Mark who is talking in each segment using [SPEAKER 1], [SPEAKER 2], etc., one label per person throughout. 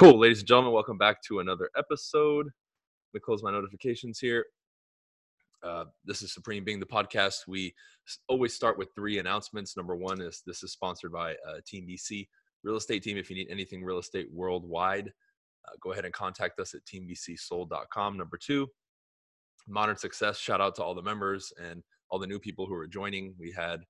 [SPEAKER 1] Cool, ladies and gentlemen, welcome back to another episode. Let me close my notifications here. Uh, this is Supreme Being the podcast. We always start with three announcements. Number one is this is sponsored by uh, Team BC Real Estate Team. If you need anything real estate worldwide, uh, go ahead and contact us at teambcsold.com. Number two, Modern Success. Shout out to all the members and all the new people who are joining. We had,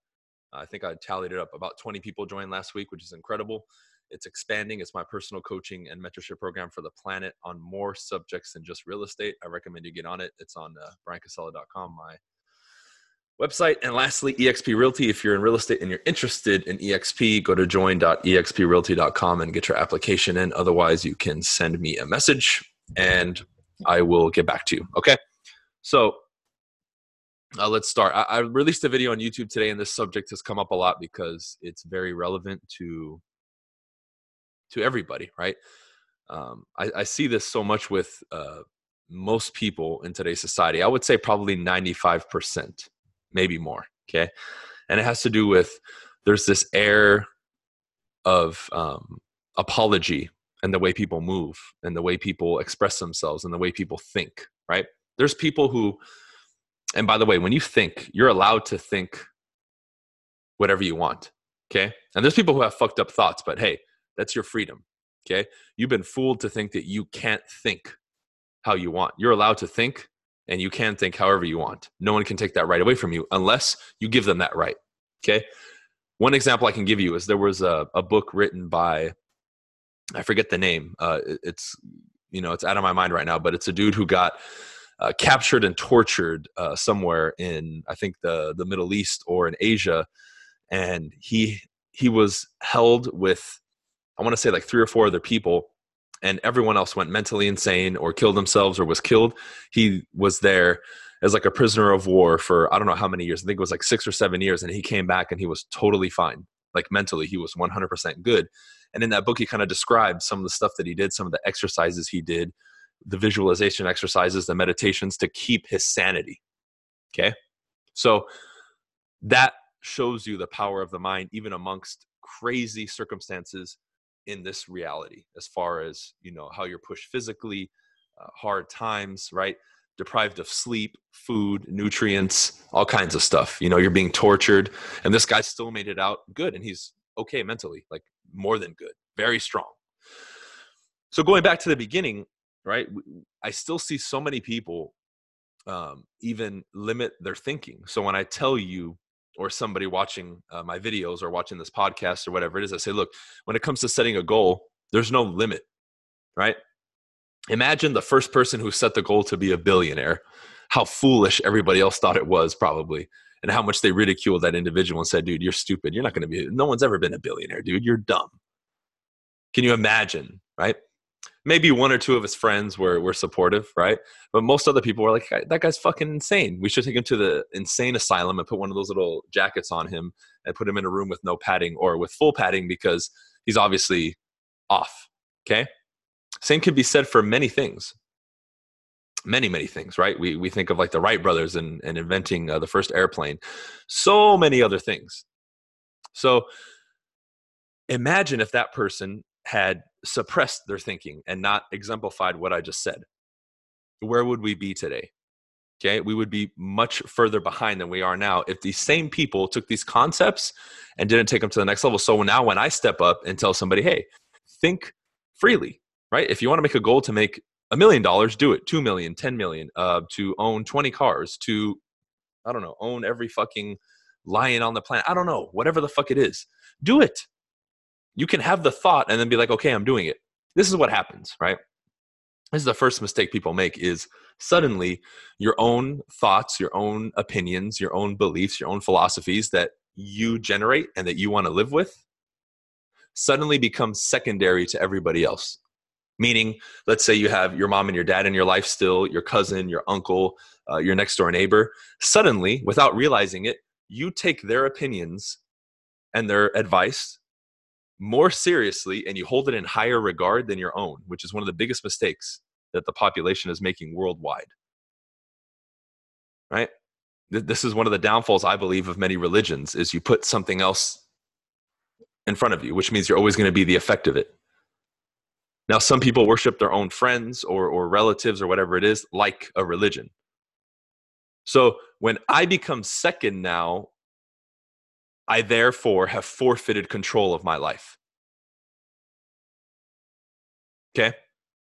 [SPEAKER 1] I think I tallied it up, about 20 people joined last week, which is incredible. It's expanding. It's my personal coaching and mentorship program for the planet on more subjects than just real estate. I recommend you get on it. It's on uh, bryancasella.com, my website. And lastly, eXp Realty. If you're in real estate and you're interested in eXp, go to join.exprealty.com and get your application in. Otherwise, you can send me a message and I will get back to you. Okay. So uh, let's start. I, I, released a video on YouTube today, and this subject has come up a lot because it's very relevant to to everybody, right? Um, I, I, see this so much with uh, most people in today's society. I would say probably 95%, maybe more. Okay. And it has to do with there's this air of um, apology and the way people move and the way people express themselves and the way people think, right? There's people who, and by the way, when you think, you're allowed to think whatever you want. Okay. And there's people who have fucked up thoughts, but hey, that's your freedom. Okay. You've been fooled to think that you can't think how you want. You're allowed to think and you can think however you want. No one can take that right away from you unless you give them that right. Okay. One example I can give you is there was a, a book written by, I forget the name. Uh, it's, you know, it's out of my mind right now, but it's a dude who got uh, captured and tortured uh, somewhere in, I think, the, the Middle East or in Asia. And he, he was held with I want to say like three or four other people, and everyone else went mentally insane or killed themselves or was killed. He was there as like a prisoner of war for I don't know how many years. I think it was like six or seven years, and he came back and he was totally fine. Like mentally, he was 100% good. And in that book, he kind of described some of the stuff that he did, some of the exercises he did, the visualization exercises, the meditations to keep his sanity. Okay. So that shows you the power of the mind, even amongst crazy circumstances in this reality as far as you know how you're pushed physically uh, hard times right? Deprived of sleep food nutrients all kinds of stuff you know you're being tortured and this guy still made it out good and he's okay mentally like more than good very strong. So going back to the beginning right i still see so many people um, even limit their thinking. So when i tell you or somebody watching uh, my videos or watching this podcast or whatever it is, I say, look, when it comes to setting a goal, there's no limit, right? Imagine the first person who set the goal to be a billionaire, how foolish everybody else thought it was, probably, and how much they ridiculed that individual and said, dude, you're stupid. You're not going to be, no one's ever been a billionaire, dude. You're dumb. Can you imagine, right? Maybe one or two of his friends were were supportive, right? But most other people were like, "That guy's fucking insane. We should take him to the insane asylum and put one of those little jackets on him and put him in a room with no padding or with full padding because he's obviously off." Okay. Same could be said for many things. Many, many things, right? We we think of like the Wright brothers and and inventing uh, the first airplane. So many other things. So imagine if that person had suppressed their thinking and not exemplified what I just said, where would we be today? Okay, we would be much further behind than we are now if these same people took these concepts and didn't take them to the next level. So now, when I step up and tell somebody, hey, think freely, right? If you want to make a goal to make a million dollars, do it. Two million, ten million, uh, to own 20 cars, to, I don't know, own every fucking lion on the planet. I don't know, whatever the fuck it is. Do it. You can have the thought and then be like, okay, I'm doing it. This is what happens, right? This is the first mistake people make is suddenly your own thoughts, your own opinions, your own beliefs, your own philosophies that you generate and that you want to live with suddenly become secondary to everybody else. Meaning, let's say you have your mom and your dad in your life still, your cousin, your uncle, uh, your next door neighbor. Suddenly, without realizing it, you take their opinions and their advice more seriously and you hold it in higher regard than your own, which is one of the biggest mistakes that the population is making worldwide. Right? This is one of the downfalls, I believe, of many religions is you put something else in front of you, which means you're always going to be the effect of it. Now, some people worship their own friends or, or relatives or whatever it is, like a religion. So when I become second now, I therefore have forfeited control of my life. Okay.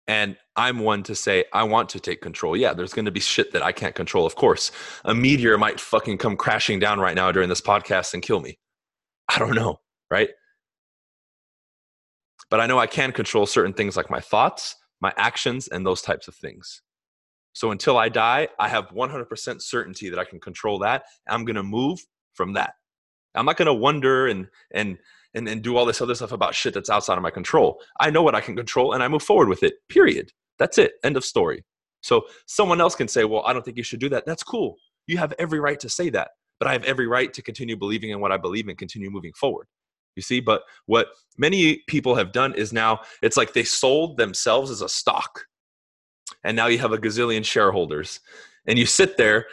[SPEAKER 1] And I'm one to say, I want to take control. Yeah, there's going to be shit that I can't control, of course. A meteor might fucking come crashing down right now during this podcast and kill me. I don't know, right? But I know I can control certain things like my thoughts, my actions, and those types of things. So until I die, I have 100% certainty that I can control that. I'm going to move from that. I'm not going to wonder and, and, and, and do all this other stuff about shit that's outside of my control. I know what I can control and I move forward with it, period. That's it. End of story. So someone else can say, well, I don't think you should do that. That's cool. You have every right to say that. But I have every right to continue believing in what I believe and continue moving forward. You see, but what many people have done is now it's like they sold themselves as a stock. And now you have a gazillion shareholders. And you sit there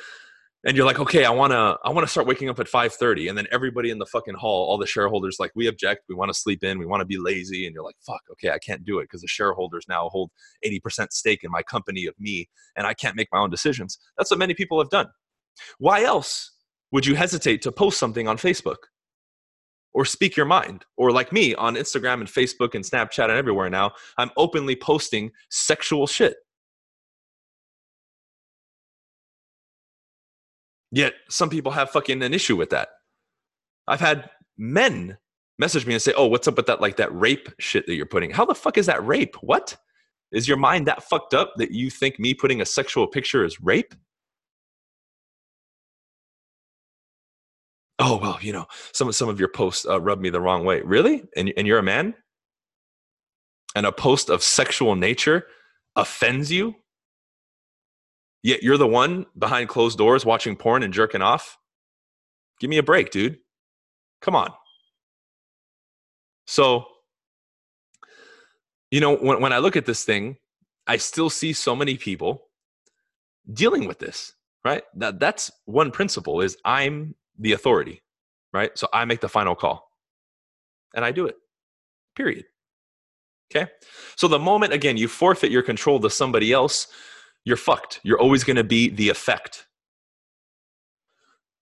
[SPEAKER 1] and you're like, okay, I wanna I wanna start waking up at 5:30. And then everybody in the fucking hall, all the shareholders, like, we object, we want to sleep in, we want to be lazy. And you're like, fuck, okay, I can't do it because the shareholders now hold 80% stake in my company of me, and I can't make my own decisions. That's what many people have done. Why else would you hesitate to post something on Facebook? or speak your mind. Or like me on Instagram and Facebook and Snapchat and everywhere now, I'm openly posting sexual shit. Yet some people have fucking an issue with that. I've had men message me and say, "Oh, what's up with that like that rape shit that you're putting? How the fuck is that rape? What? Is your mind that fucked up that you think me putting a sexual picture is rape?" oh well you know some some of your posts uh, rub me the wrong way really and, and you're a man and a post of sexual nature offends you yet you're the one behind closed doors watching porn and jerking off give me a break dude come on so you know when, when i look at this thing i still see so many people dealing with this right that that's one principle is i'm the authority, right? So I make the final call and I do it, period. Okay. So the moment, again, you forfeit your control to somebody else, you're fucked. You're always going to be the effect.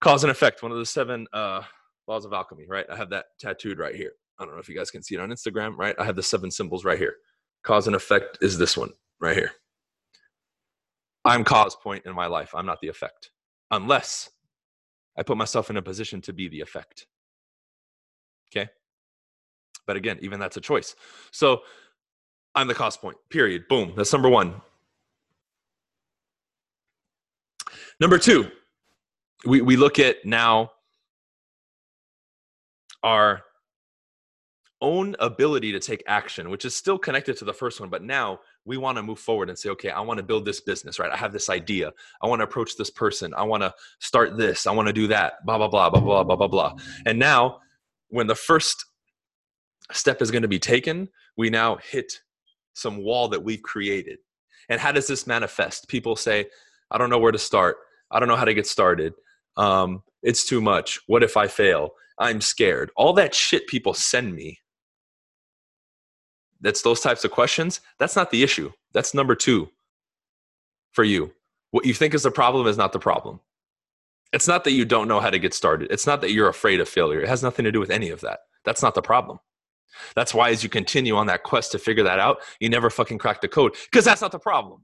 [SPEAKER 1] Cause and effect, one of the seven uh, laws of alchemy, right? I have that tattooed right here. I don't know if you guys can see it on Instagram, right? I have the seven symbols right here. Cause and effect is this one right here. I'm cause point in my life. I'm not the effect. Unless I put myself in a position to be the effect. Okay. But again, even that's a choice. So I'm the cost point, period. Boom. That's number one. Number two, we, we look at now our own ability to take action, which is still connected to the first one, but now we want to move forward and say, okay, I want to build this business, right? I have this idea. I want to approach this person. I want to start this. I want to do that, blah, blah, blah, blah, blah, blah, blah, blah. And now, when the first step is going to be taken, we now hit some wall that we've created. And how does this manifest? People say, I don't know where to start. I don't know how to get started. Um, it's too much. What if I fail? I'm scared. All that shit people send me that's those types of questions, that's not the issue. That's number two for you. What you think is the problem is not the problem. It's not that you don't know how to get started. It's not that you're afraid of failure. It has nothing to do with any of that. That's not the problem. That's why, as you continue on that quest to figure that out, you never fucking crack the code because that's not the problem.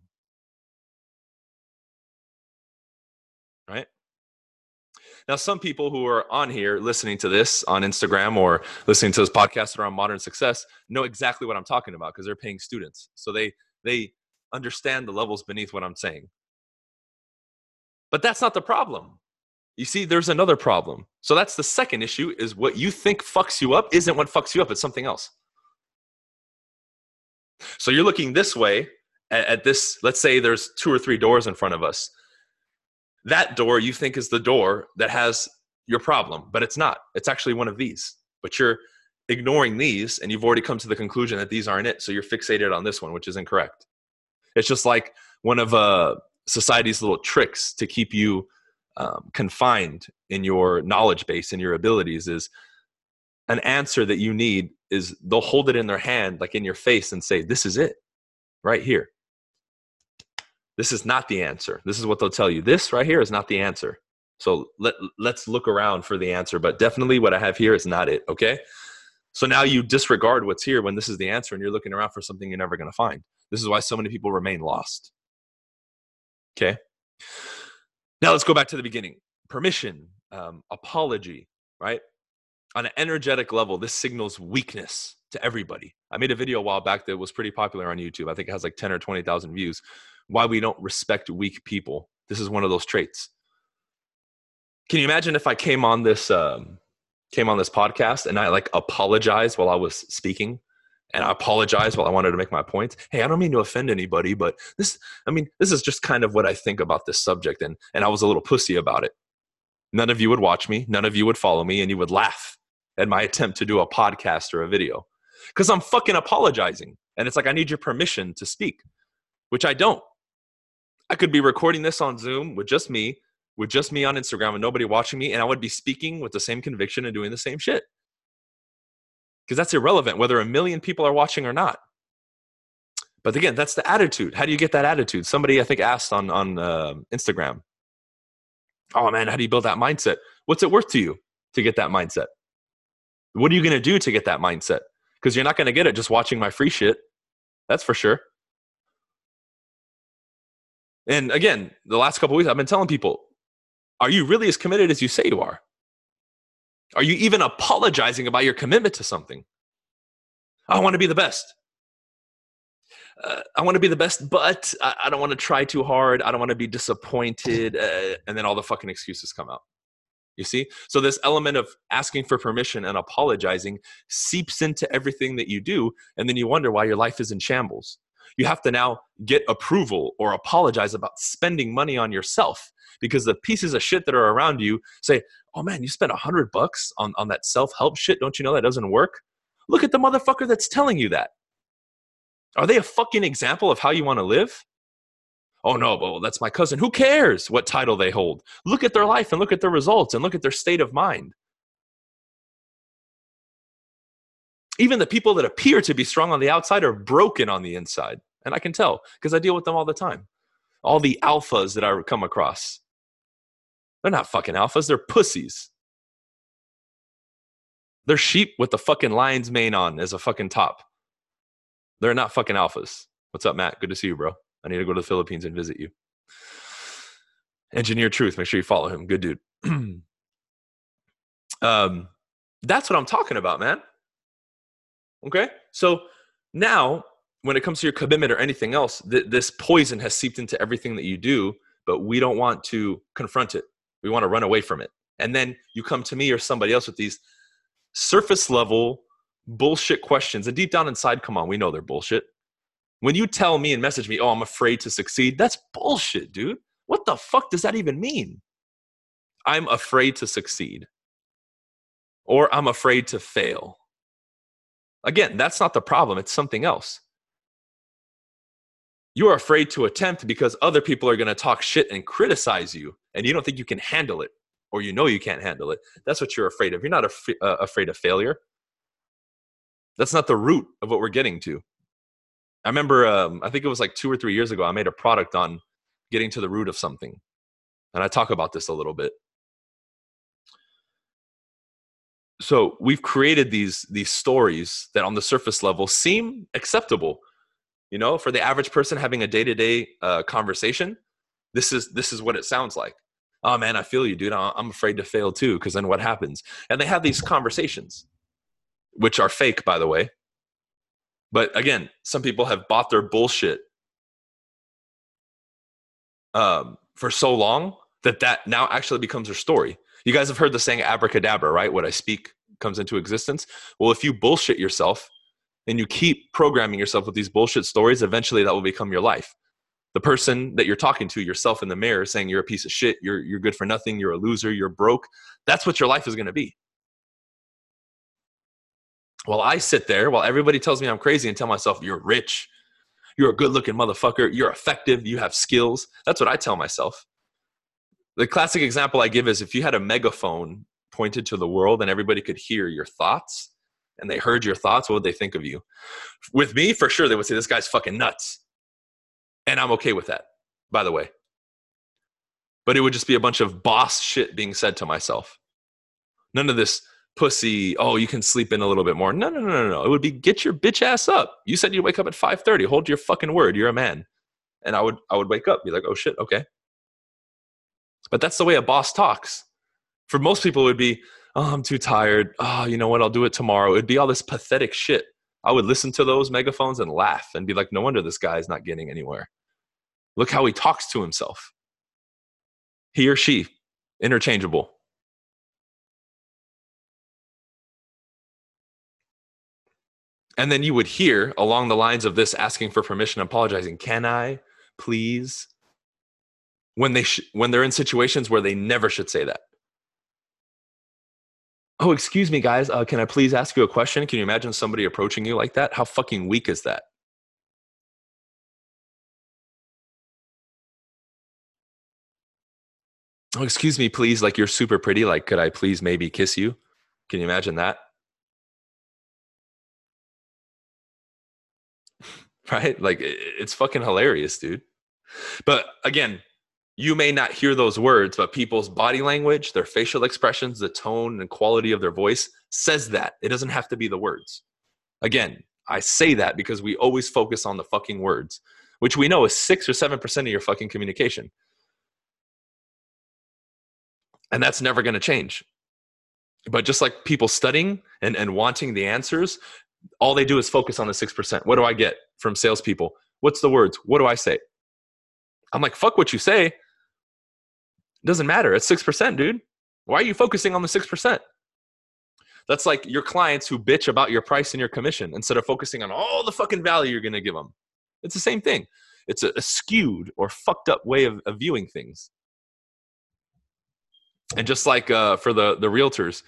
[SPEAKER 1] Now, some people who are on here listening to this on Instagram or listening to this podcast around modern success know exactly what I'm talking about because they're paying students. So they they understand the levels beneath what I'm saying. But that's not the problem. You see, there's another problem. So that's the second issue is what you think fucks you up isn't what fucks you up, it's something else. So you're looking this way at, at this, let's say there's two or three doors in front of us that door you think is the door that has your problem, but it's not. It's actually one of these. But you're ignoring these and you've already come to the conclusion that these aren't it. So you're fixated on this one, which is incorrect. It's just like one of uh, society's little tricks to keep you um, confined in your knowledge base and your abilities is an answer that you need is they'll hold it in their hand, like in your face, and say, This is it, right here. This is not the answer. This is what they'll tell you. This right here is not the answer. So let, let's look around for the answer. But definitely what I have here is not it. Okay. So now you disregard what's here when this is the answer and you're looking around for something you're never going to find. This is why so many people remain lost. Okay. Now let's go back to the beginning permission, um, apology, right? On an energetic level, this signals weakness to everybody. I made a video a while back that was pretty popular on YouTube. I think it has like 10 or 20,000 views. Why we don't respect weak people. This is one of those traits. Can you imagine if I came on this um, came on this podcast and I like apologized while I was speaking and I apologized while I wanted to make my point. Hey, I don't mean to offend anybody, but this I mean, this is just kind of what I think about this subject and and I was a little pussy about it. None of you would watch me, none of you would follow me and you would laugh at my attempt to do a podcast or a video cuz I'm fucking apologizing. And it's like I need your permission to speak, which I don't. I could be recording this on Zoom with just me with just me on Instagram and nobody watching me, and I would be speaking with the same conviction and doing the same shit. Because that's irrelevant whether a million people are watching or not. But again, that's the attitude. How do you get that attitude? Somebody I think asked on on uh, Instagram. Oh man, how do you build that mindset? What's it worth to you to get that mindset? What are you going to do to get that mindset? Because you're not going to get it just watching my free shit. That's for sure. And again, the last couple of weeks, I've been telling people are you really as committed as you say you are? Are you even apologizing about your commitment to something? I want to be the best. Uh, I want to be the best, but I, I don't want to try too hard. I don't want to be disappointed. Uh, and then all the fucking excuses come out. You see? So, this element of asking for permission and apologizing seeps into everything that you do. And then you wonder why your life is in shambles. You have to now get approval or apologize about spending money on yourself because the pieces of shit that are around you say, oh man, you spent a hundred bucks on, on that self-help shit. Don't you know that doesn't work? Look at the motherfucker that's telling you that. Are they a fucking example of how you want to live? Oh no, but that's my cousin. Who cares what title they hold? Look at their life and look at their results and look at their state of mind. Even the people that appear to be strong on the outside are broken on the inside. And I can tell because I deal with them all the time. All the alphas that I come across. They're not fucking alphas, they're pussies. They're sheep with the fucking lion's mane on as a fucking top. They're not fucking alphas. What's up, Matt? Good to see you, bro. I need to go to the Philippines and visit you. Engineer Truth, make sure you follow him. Good dude. um, that's what I'm talking about, man. Okay? So now, when it comes to your commitment or anything else, th- this poison has seeped into everything that you do, but we don't want to confront it. We want to run away from it. And then you come to me or somebody else with these surface level bullshit questions. And deep down inside, come on, we know they're bullshit. When you tell me and message me, oh, I'm afraid to succeed, that's bullshit, dude. What the fuck does that even mean? I'm afraid to succeed. Or I'm afraid to fail. Again, that's not the problem, it's something else. You are afraid to attempt because other people are going to talk shit and criticize you and you don't think you can handle it or you know you can't handle it. That's what you're afraid of. You're not af- uh, afraid of failure. That's not the root of what we're getting to. I remember um, i think it was like two or three years ago i made a product on getting to the root of something and i talk about this a little bit. So we've created these these stories that on the surface level seem acceptable you know for the average person having a day-to-day uh, conversation this is this is what it sounds like oh man, I feel you, dude. I'm afraid to fail too, because then what happens? And they have these conversations, which are fake, by the way. But again, some people have bought their bullshit um, for so long that that now actually becomes their story. You guys have heard the saying abracadabra, right? What I speak comes into existence. Well, if you bullshit yourself and you keep programming yourself with these bullshit stories, eventually that will become your life. The person that you're talking to yourself in the mirror saying you're a piece of shit you're you're good for nothing you're a loser you're broke that's what your life is going to be. While i sit there while everybody tells me i'm crazy and tell myself you're rich you're a good looking motherfucker you're effective you have skills that's what i tell myself. The classic example i give is if you had a megaphone pointed to the world and everybody could hear your thoughts and they heard your thoughts, what would they think of you? With me, for sure, they would say, This guy's fucking nuts. And I'm okay with that, by the way. But it would just be a bunch of boss shit being said to myself. None of this pussy, oh, you can sleep in a little bit more. No, no, no, no, no. It would be get your bitch ass up. You said you'd wake up at 5:30. Hold your fucking word. You're a man. And I would I would wake up, be like, oh shit, okay. But that's the way a boss talks. For most people, it would be, oh, I'm too tired. Oh, you know what? I'll do it tomorrow. It'd be all this pathetic shit. I would listen to those megaphones and laugh and be like, no wonder this guy's not getting anywhere. Look how he talks to himself. He or she, interchangeable. And then you would hear along the lines of this asking for permission, apologizing, can I please? When they sh- when they're in situations where they never should say that. Oh, excuse me, guys. Uh, can I please ask you a question? Can you imagine somebody approaching you like that? How fucking weak is that? Oh, excuse me, please. Like, you're super pretty. Like, could I please maybe kiss you? Can you imagine that? right? Like, it's fucking hilarious, dude. But again, you may not hear those words, but people's body language, their facial expressions, the tone and quality of their voice says that. It doesn't have to be the words. Again, I say that because we always focus on the fucking words, which we know is six or 7% of your fucking communication. And that's never going to change. But just like people studying and, and wanting the answers, all they do is focus on the 6%. What do I get from salespeople? What's the words? What do I say? I'm like, fuck what you say. It doesn't matter. It's 6%, dude. Why are you focusing on the 6%? That's like your clients who bitch about your price and your commission instead of focusing on all the fucking value you're going to give them. It's the same thing. It's a, a skewed or fucked up way of, of, viewing things. And just like uh, for the, the realtors,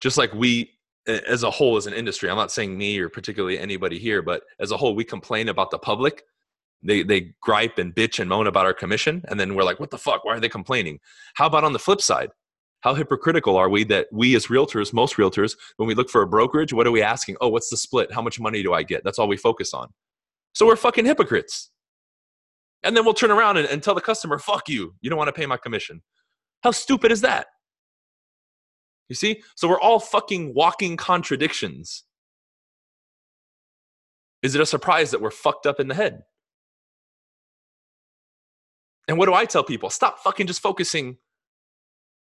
[SPEAKER 1] just like we as a whole as an industry, I'm not saying me or particularly anybody here, but as a whole, we complain about the public they they gripe and bitch and moan about our commission and then we're like what the fuck? Why are they complaining? How about on the flip side? How hypocritical are we that we as realtors most realtors when we look for a brokerage what are we asking? Oh what's the split? How much money do i get? That's all we focus on. So we're fucking hypocrites. And then we'll turn around and, and tell the customer fuck you. You don't want to pay my commission. How stupid is that? You see? So we're all fucking walking contradictions. Is it a surprise that we're fucked up in the head and what do I tell people? Stop fucking just focusing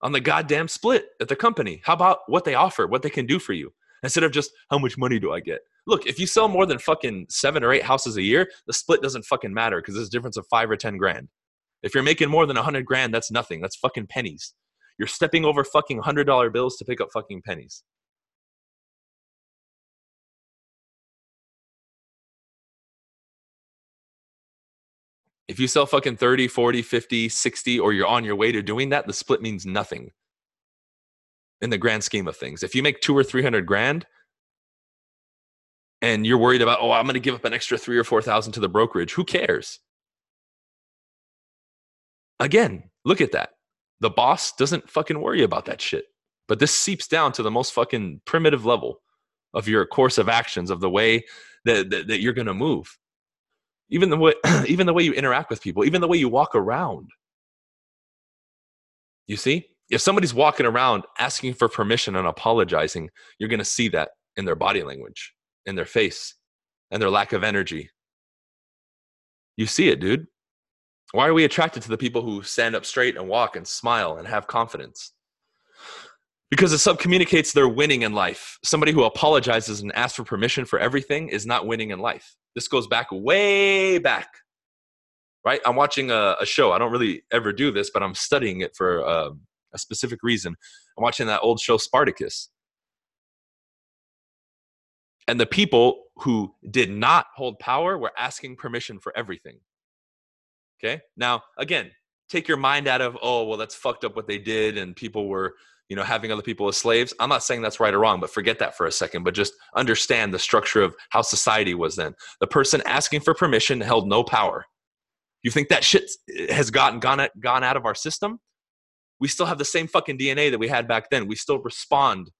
[SPEAKER 1] on the goddamn split at the company. How about what they offer, what they can do for you, instead of just how much money do I get? Look, if you sell more than fucking seven or eight houses a year, the split doesn't fucking matter because there's a difference of five or 10 grand. If you're making more than a hundred grand, that's nothing. That's fucking pennies. You're stepping over fucking hundred dollar bills to pick up fucking pennies. If you sell fucking 30, 40, 50, 60, or you're on your way to doing that, the split means nothing in the grand scheme of things. If you make two or 300 grand and you're worried about, oh, I'm going to give up an extra three or 4,000 to the brokerage, who cares? Again, look at that. The boss doesn't fucking worry about that shit. But this seeps down to the most fucking primitive level of your course of actions, of the way that, that, that you're going to move even the way even the way you interact with people even the way you walk around. You see? If somebody's walking around asking for permission and apologizing you're going to see that in their body language in their face and their lack of energy. You see it dude. Why are we attracted to the people who stand up straight and walk and smile and have confidence because it subcommunicates they're winning in life. Somebody who apologizes and asks for permission for everything is not winning in life. This goes back way back, right? I'm watching a, a show. I don't really ever do this, but I'm studying it for uh, a specific reason. I'm watching that old show, Spartacus. And the people who did not hold power were asking permission for everything. Okay. Now, again, take your mind out of, oh, well, that's fucked up what they did, and people were you know having other people as slaves i'm not saying that's right or wrong but forget that for a second but just understand the structure of how society was then the person asking for permission held no power you think that shit has gotten gone gone out of our system We still have the same fucking DNA that we had back then. We still respond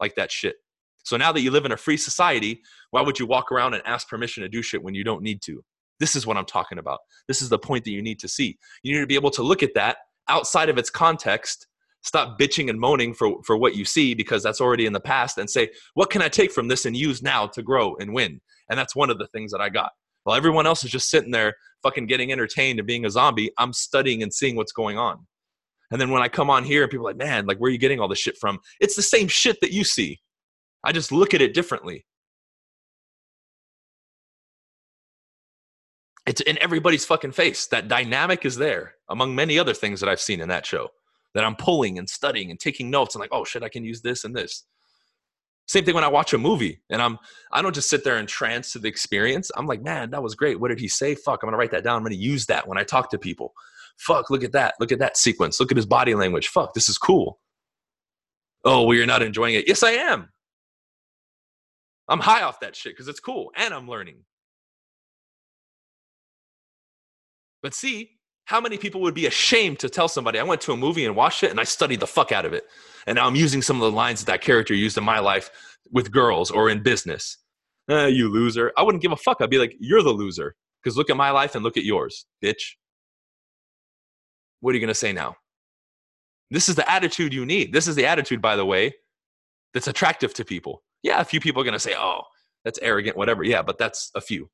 [SPEAKER 1] like that shit. So now that you live in a free society, why would you walk around and ask permission to do shit when you don't need to? This is what I'm talking about. This is the point that you need to see. You need to be able to look at that outside of its context, stop bitching and moaning for, for what you see because that's already in the past, and say, what can I take from this and use now to grow and win? And that's one of the things that I got. While everyone else is just sitting there fucking getting entertained and being a zombie, I'm studying and seeing what's going on. And then when I come on here and people are like, man, like, where are you getting all this shit from? It's the same shit that you see. I just look at it differently. It's in everybody's fucking face. That dynamic is there, among many other things that I've seen in that show that I'm pulling and studying and taking notes and like, oh shit, I can use this and this. Same thing when I watch a movie and I'm I don't just sit there and trance to the experience. I'm like, man, that was great. What did he say? Fuck, I'm gonna write that down. I'm gonna use that when I talk to people. Fuck, look at that. Look at that sequence. Look at his body language. Fuck, this is cool. Oh, well, you're not enjoying it. Yes, I am. I'm high off that shit because it's cool and I'm learning. But see, how many people would be ashamed to tell somebody I went to a movie and watched it and I studied the fuck out of it? And now I'm using some of the lines that that character used in my life with girls or in business. Eh, you loser. I wouldn't give a fuck. I'd be like, you're the loser. Because look at my life and look at yours, bitch. What are you going to say now? This is the attitude you need. This is the attitude, by the way, that's attractive to people. Yeah, a few people are going to say, oh, that's arrogant, whatever. Yeah, but that's a few.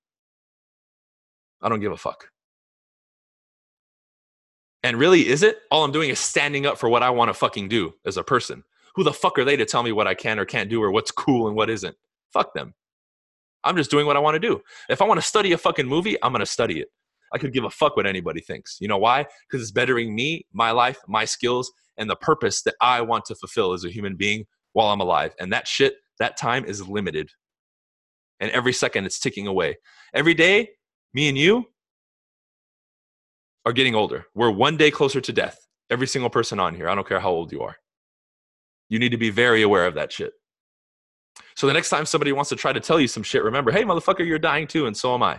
[SPEAKER 1] I don't give a fuck. And really, is it? All I'm doing is standing up for what I want to fucking do as a person. Who the fuck are they to tell me what I can or can't do or what's cool and what isn't? Fuck them. I'm just doing what I want to do. If I want to study a fucking movie, I'm going to study it. I could give a fuck what anybody thinks. You know why? Because it's bettering me, my life, my skills, and the purpose that I want to fulfill as a human being while I'm alive. And that shit, that time is limited. And every second it's ticking away. Every day, me and you are getting older. We're one day closer to death. Every single person on here. I don't care how old you are. You need to be very aware of that shit. So the next time somebody wants to try to tell you some shit, remember, hey, motherfucker, you're dying too, and so am I.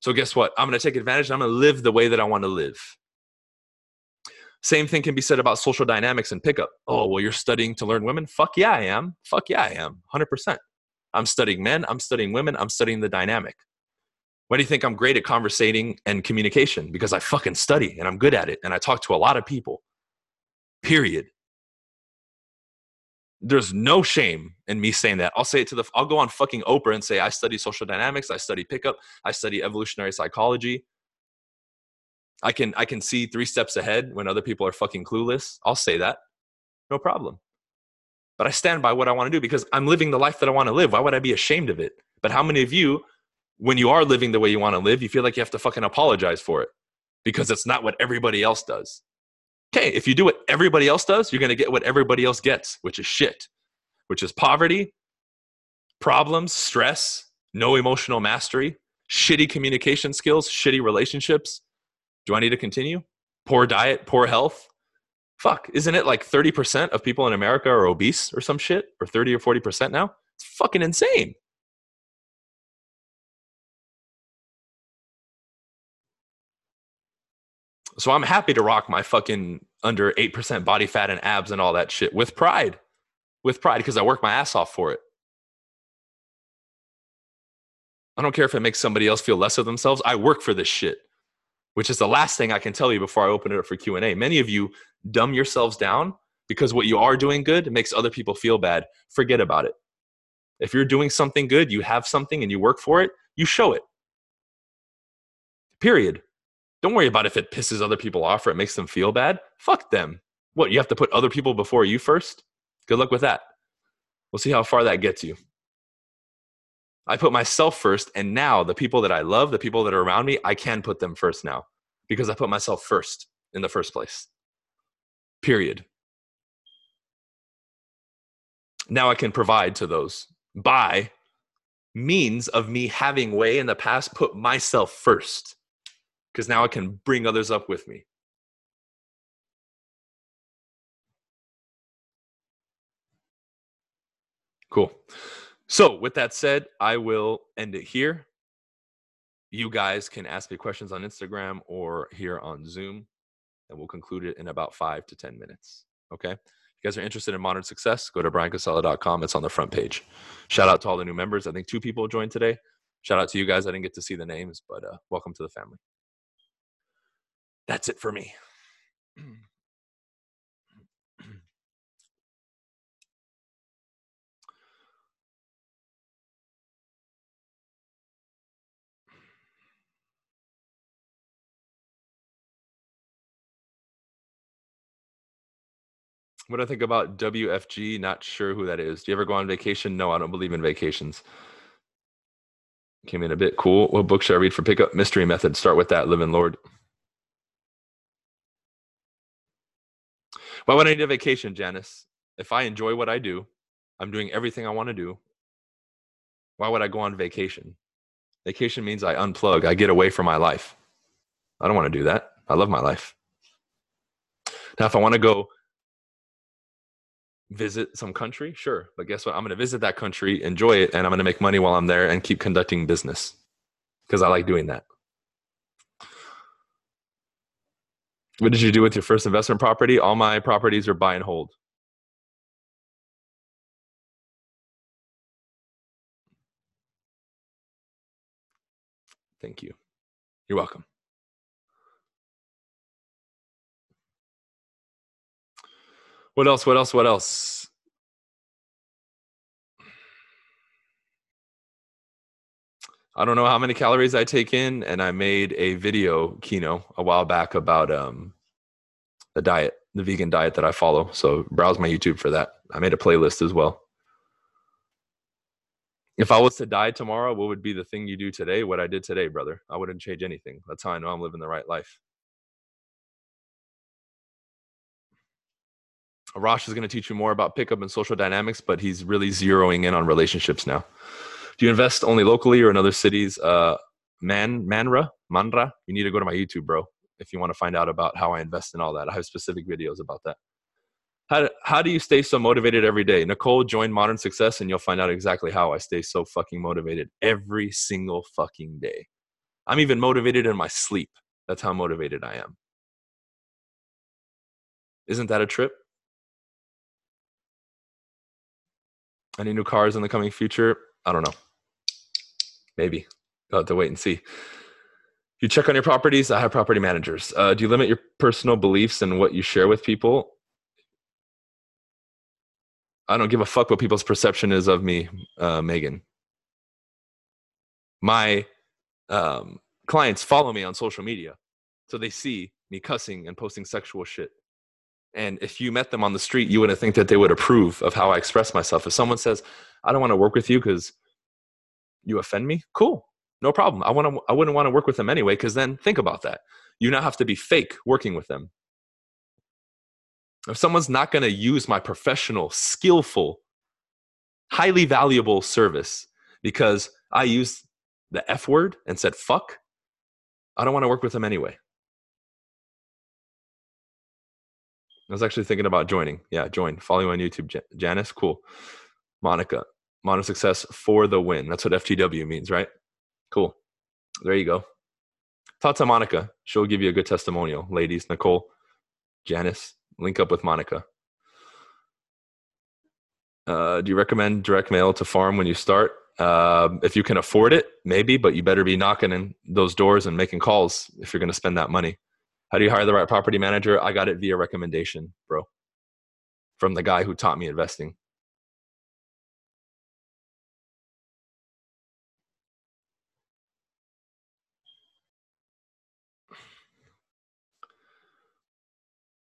[SPEAKER 1] So guess what? I'm going to take advantage I'm going to live the way that I want to live. Same thing can be said about social dynamics and pickup. Oh, well, you're studying to learn women? Fuck yeah, I am. Fuck yeah, I am. 100%. I'm studying men. I'm studying women. I'm studying the dynamic. Why do you think I'm great at conversating and communication? Because I fucking study and I'm good at it and I talk to a lot of people. Period. There's no shame in me saying that. I'll say it to the I'll go on fucking Oprah and say I study social dynamics, I study pickup, I study evolutionary psychology, I can I can see three steps ahead when other people are fucking clueless. I'll say that. No problem. But I stand by what I want to do because I'm living the life that I want to live. Why would I be ashamed of it? But how many of you, when you are living the way you want to live, you feel like you have to fucking apologize for it because it's not what everybody else does? Okay, if you do what everybody else does, you're going to get what everybody else gets, which is shit, which is poverty, problems, stress, no emotional mastery, shitty communication skills, shitty relationships, do I need to continue? Poor diet, poor health. Fuck, isn't it like 30% of people in America are obese or some shit? Or 30 or 40% now? It's fucking insane. So I'm happy to rock my fucking under 8% body fat and abs and all that shit with pride. With pride because I work my ass off for it. I don't care if it makes somebody else feel less of themselves. I work for this shit which is the last thing I can tell you before I open it up for Q&A. Many of you dumb yourselves down because what you are doing good makes other people feel bad. Forget about it. If you're doing something good, you have something and you work for it, you show it. Period. Don't worry about if it pisses other people off or it makes them feel bad. Fuck them. What, you have to put other people before you first? Good luck with that. We'll see how far that gets you. I put myself first, and now the people that I love, the people that are around me, I can put them first now because I put myself first in the first place. Period. Now I can provide to those by means of me having way in the past put myself first because now I can bring others up with me. Cool. So, with that said, I will end it here. You guys can ask me questions on Instagram or here on Zoom. and we'll conclude it in about five to 10 minutes. Okay. If you guys are interested in modern success, go to bryancasella.com. It's on the front page. Shout out to all the new members. I think two people joined today. Shout out to you guys. I didn't get to see the names, but uh, welcome to the family. That's it for me. What do I think about WFG? Not sure who that is. Do you ever go on vacation? No, I don't believe in vacations. Came in a bit cool. What book should I read for pickup? Mystery Method. Start with that. Living Lord. Why would I need a vacation, Janice? If I enjoy what I do, I'm doing everything I want to do. Why would I go on vacation? Vacation means I unplug, I get away from my life. I don't want to do that. I love my life. Now, if I want to go visit some country, sure. But guess what? I'm going to visit that country, enjoy it, and I'm going to make money while I'm there and keep conducting business because I like doing that. What did you do with your first investment property? All my properties are buy and hold. Thank you. You're welcome. What else? What else? What else? I don't know how many calories I take in, and I made a video, Kino, a while back about um, the diet, the vegan diet that I follow. So browse my YouTube for that. I made a playlist as well. If I was to die tomorrow, what would be the thing you do today? What I did today, brother. I wouldn't change anything. That's how I know I'm living the right life. Rosh is going to teach you more about pickup and social dynamics, but he's really zeroing in on relationships now. Do you invest only locally or in other cities? Uh, Man, Manra, Manra, you need to go to my YouTube, bro, if you want to find out about how I invest in all that. I have specific videos about that. How, how do you stay so motivated every day? Nicole, join Modern Success and you'll find out exactly how I stay so fucking motivated every single fucking day. I'm even motivated in my sleep. That's how motivated I am. Isn't that a trip? Any new cars in the coming future? I don't know. Maybe. I'll have to wait and see. You check on your properties. I have property managers. Uh, do you limit your personal beliefs and what you share with people? I don't give a fuck what people's perception is of me, uh, Megan. My um, clients follow me on social media, so they see me cussing and posting sexual shit. And if you met them on the street, you wouldn't think that they would approve of how I express myself. If someone says, "I don't want to work with you because you offend me," cool, no problem. I want to. I wouldn't want to work with them anyway. Because then think about that. You now have to be fake working with them. If someone's not going to use my professional, skillful, highly valuable service because I used the F word and said fuck, I don't want to work with them anyway. I was actually thinking about joining. Yeah, join. Follow you on YouTube, Janice. Cool. Monica, Modern Success for the win. That's what FTW means, right? Cool. There you go. Talk to Monica. She'll give you a good testimonial. Ladies, Nicole, Janice, link up with Monica. Uh, do you recommend direct mail to farm when you start? Uh, if you can afford it, maybe, but you better be knocking in those doors and making calls if you're going to spend that money. How do you hire the right property manager? I got it via recommendation, bro, from the guy who taught me investing.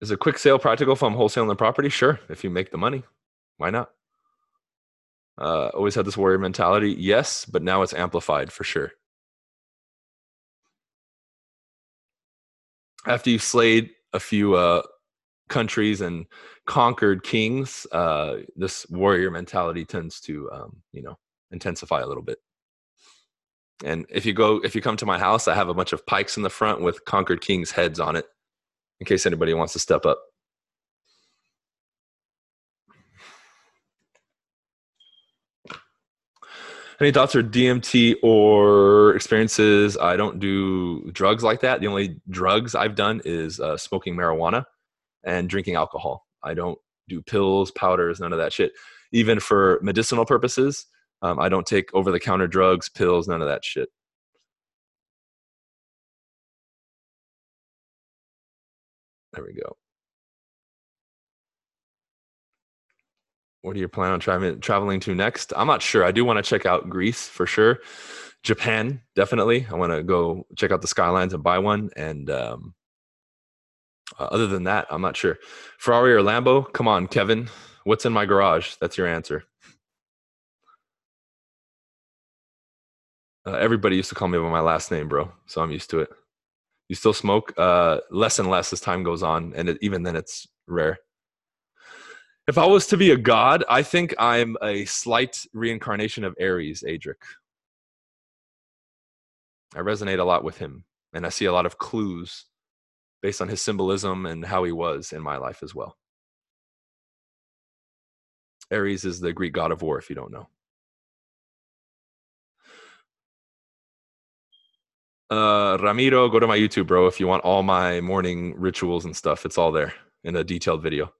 [SPEAKER 1] Is a quick sale practical if I'm wholesaling the property? Sure, if you make the money, why not? Uh, always had this warrior mentality. Yes, but now it's amplified for sure. after you've slayed a few uh, countries and conquered kings, uh, this warrior mentality tends to, um, you know, intensify a little bit. And if you go, if you come to my house, I have a bunch of pikes in the front with conquered kings' heads on it, in case anybody wants to step up. Any thoughts or DMT or experiences? I don't do drugs like that. The only drugs I've done is uh, smoking marijuana and drinking alcohol. I don't do pills, powders, none of that shit. Even for medicinal purposes, um, I don't take over the counter drugs, pills, none of that shit. There we go. What do you plan on tra- traveling to next? I'm not sure. I do want to check out Greece for sure. Japan, definitely. I want to go check out the skylines and buy one. And um, uh, other than that, I'm not sure. Ferrari or Lambo? Come on, Kevin. What's in my garage? That's your answer. Uh, everybody used to call me by my last name, bro. So I'm used to it. You still smoke uh, less and less as time goes on, and it, even then, it's rare. If I was to be a god, I think I'm a slight reincarnation of Ares, Adric. I resonate a lot with him, and I see a lot of clues based on his symbolism and how he was in my life as well. Ares is the Greek god of war, if you don't know. Uh, Ramiro, go to my YouTube, bro. If you want all my morning rituals and stuff, it's all there in a detailed video.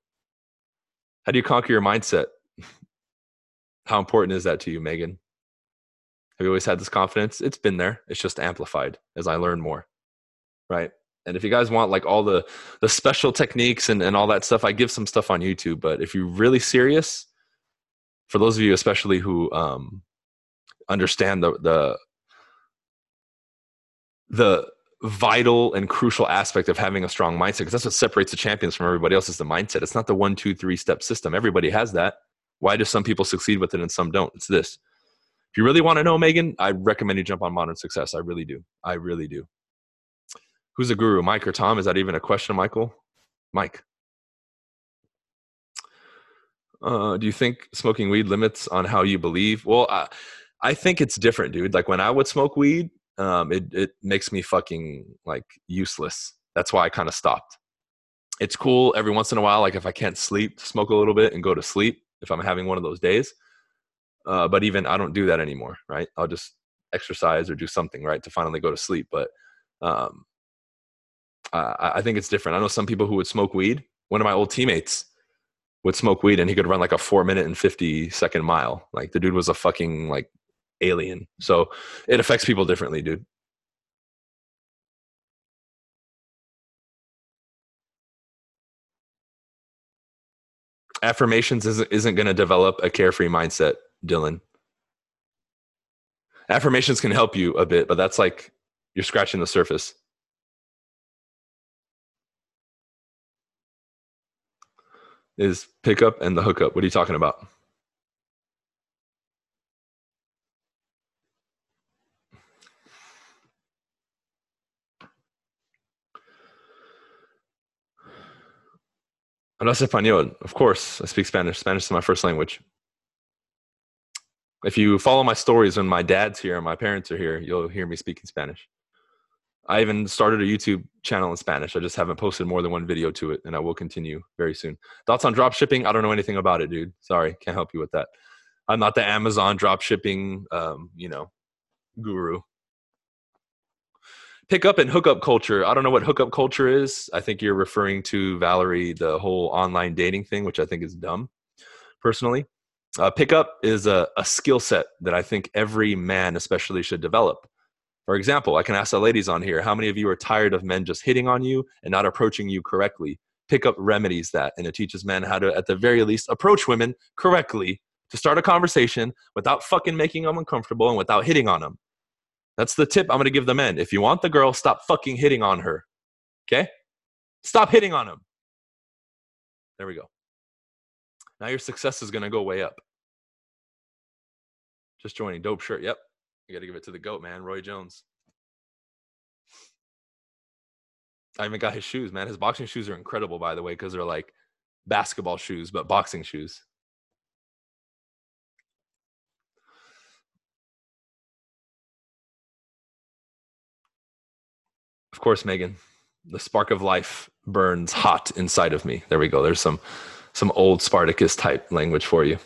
[SPEAKER 1] How do you conquer your mindset? How important is that to you, Megan? Have you always had this confidence? It's been there. It's just amplified as I learn more. Right. And if you guys want like all the the special techniques and, and all that stuff, I give some stuff on YouTube. But if you're really serious, for those of you especially who um understand the the the vital and crucial aspect of having a strong mindset because that's what separates the champions from everybody else is the mindset. It's not the one two three step system. Everybody has that. Why do some people succeed with it and some don't? It's this. If you really want to know megan i recommend you jump on modern success. I really do. I really do. Who's a guru? Mike or tom? Is that even a question michael? Mike. Uh, do you think smoking weed limits on how you believe? Well I, I think it's different dude. Like when i would smoke weed um, it it makes me fucking like useless. That's why I kind of stopped. It's cool every once in a while, like if I can't sleep, smoke a little bit and go to sleep if I'm having one of those days. Uh, but even I don't do that anymore, right? I'll just exercise or do something, right, to finally go to sleep. But um, I, I think it's different. I know some people who would smoke weed. One of my old teammates would smoke weed and he could run like a four minute and 50 second mile. Like the dude was a fucking like alien. So it affects people differently, dude. Affirmations isn't, isn't going to develop a carefree mindset, Dylan. Affirmations can help you a bit, but that's like you're scratching the surface. Is pickup and the hookup. What are you talking about? Hablas español. Of course, I speak Spanish. Spanish is my first language. If you follow my stories when my dad's here and my parents are here, you'll hear me speaking Spanish. I even started a YouTube channel in Spanish. I just haven't posted more than one video to it, and I will continue very soon. Thoughts on drop shipping? I don't know anything about it, dude. Sorry, can't help you with that. I'm not the Amazon drop shipping, um, you know, guru pickup and hookup culture. I don't know what hookup culture is. I think you're referring to Valerie, the whole online dating thing, which I think is dumb, personally. Uh, pickup is a, a skill set that I think every man, especially, should develop. For example, I can ask the ladies on here how many of you are tired of men just hitting on you and not approaching you correctly? Pickup remedies that, and it teaches men how to, at the very least, approach women correctly to start a conversation without fucking making them uncomfortable and without hitting on them. That's the tip I'm going to give the men. If you want the girl, stop fucking hitting on her. Okay? Stop hitting on him. There we go. Now your success is going to go way up. Just joining. Dope shirt. Yep. You got to give it to the GOAT, man. Roy Jones. I even got his shoes, man. His boxing shoes are incredible, by the way, because they're like basketball shoes, but boxing shoes. Of course, Megan. The spark of life burns hot inside of me. There we go. There's some some old Spartacus type language for you.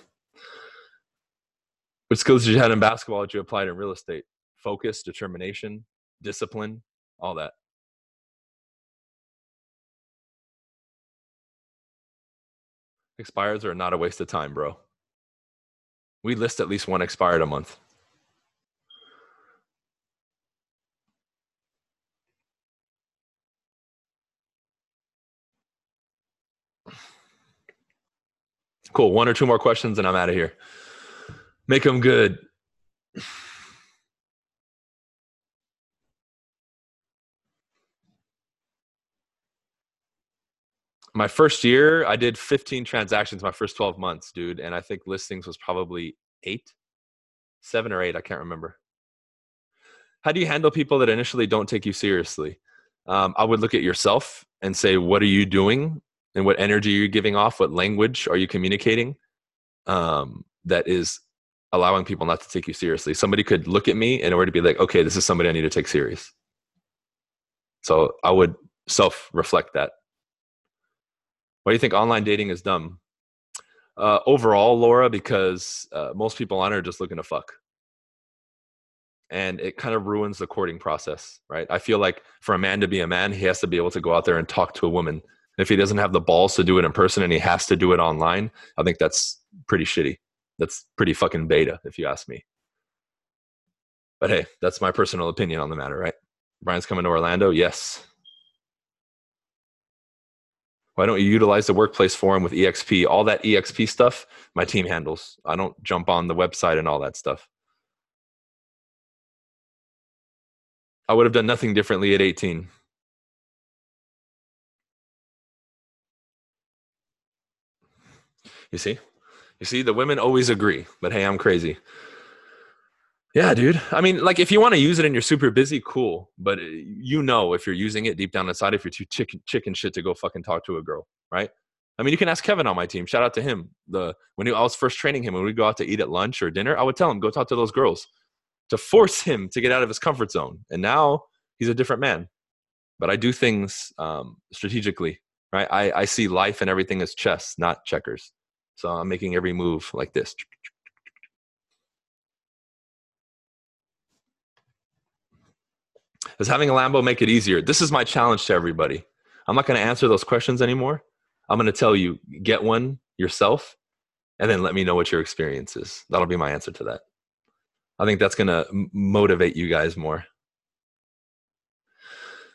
[SPEAKER 1] What skills did you have in basketball that you applied in real estate? Focus, determination, discipline, all that. Expires are not a waste of time, bro. We list at least one expired a month. Cool. One or two more questions and I'm out of here. Make them good. My first year, I did 15 transactions my first 12 months, dude. And I think listings was probably eight, seven or eight. I can't remember. How do you handle people that initially don't take you seriously? Um, I would look at yourself and say, what are you doing? And what energy are you giving off? What language are you communicating um, that is allowing people not to take you seriously. Somebody could look at me in order to be like, okay, this is somebody I need to take serious. So I would self reflect that. Why do you think online dating is dumb? Uh, overall, Laura, because uh, most people on it are just looking to fuck. And it kind of ruins the courting process, right? I feel like for a man to be a man, he has to be able to go out there and talk to a woman. If he doesn't have the balls to do it in person and he has to do it online, I think that's pretty shitty that's pretty fucking beta, if you ask me. But hey, that's my personal opinion on the matter, right? Bryan's coming to Orlando. Yes. Why don't you utilize the workplace forum with EXP? All that EXP stuff, my team handles. I don't jump on the website and all that stuff. I would have done nothing differently at 18. You see? You see, the women always agree, but hey, I'm crazy. Yeah, dude. I mean, like if you want to use it and you're super busy, cool. But uh, you know if you're using it deep down inside, if you're too chicken chicken shit to go fucking talk to a girl, right? I mean, you can ask Kevin on my team. Shout out to him. The when he, I was first training him, when we go out to eat at lunch or dinner, I would tell him go talk to those girls to force him to get out of his comfort zone. And now he's a different man. But I do things um, strategically, right? I, I see life and everything as chess, not checkers. So I'm making every move like this. Does having a Lambo make it easier? This is my challenge to everybody. I'm not going to answer those questions anymore. I'm going to tell you get one yourself and then let me know what your experience is. That'll be my answer to that. I think that's going to motivate you guys more.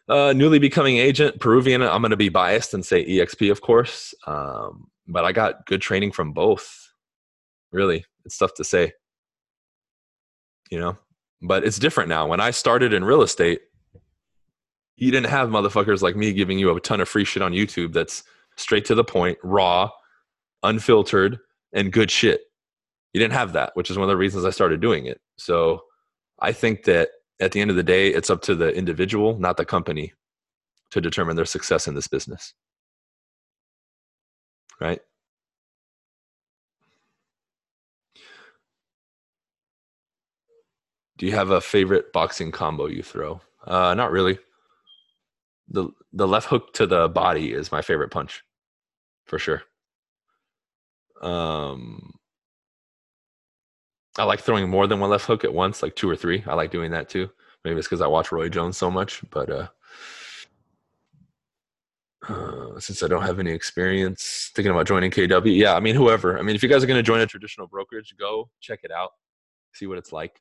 [SPEAKER 1] Uh, newly becoming agent, Peruvian. I'm going to be biased and say EXP, of course. Um, but I got good training from both. Really, it's tough to say. You know, but it's different now. When I started in real estate, you didn't have motherfuckers like me giving you a ton of free shit on YouTube that's straight to the point, raw, unfiltered, and good shit. You didn't have that, which is one of the reasons I started doing it. So I think that at the end of the day, it's up to the individual, not the company, to determine their success in this business right? Do you have a favorite boxing combo you throw? Uh, not really. The the left hook to the body is my favorite punch, for sure. Um, I like throwing more than one left hook at once, like two or three. I like doing that too. Maybe it's because I watch Roy Jones so much, but uh, uh, since I don't have any experience thinking about joining KW. Yeah, I mean, whoever. I mean, if you guys are going to join a traditional brokerage, go check it out, see what it's like.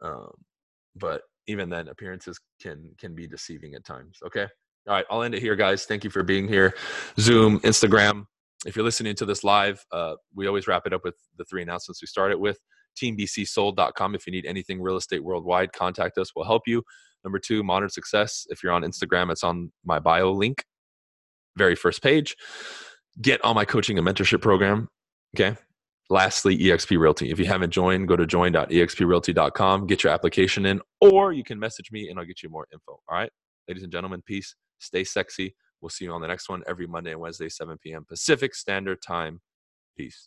[SPEAKER 1] Um, but even then, appearances can can be deceiving at times. Okay. All right, I'll end it here, guys. Thank you for being here. Zoom, Instagram. If you're listening to this live, uh, we always wrap it up with the three announcements we started with. TeamBCSold.com. If you need anything real estate worldwide, contact us. We'll help you. Number two, Modern Success. If you're on Instagram, it's on my bio link, very first page. Get on my coaching and mentorship program. Okay. Lastly, eXp Realty. If you haven't joined, go to join.exprealty.com, get your application in, or you can message me and I'll get you more info. All right. Ladies and gentlemen, peace. Stay sexy. We'll see you on the next one every Monday and Wednesday, 7 p.m. Pacific Standard Time. Peace.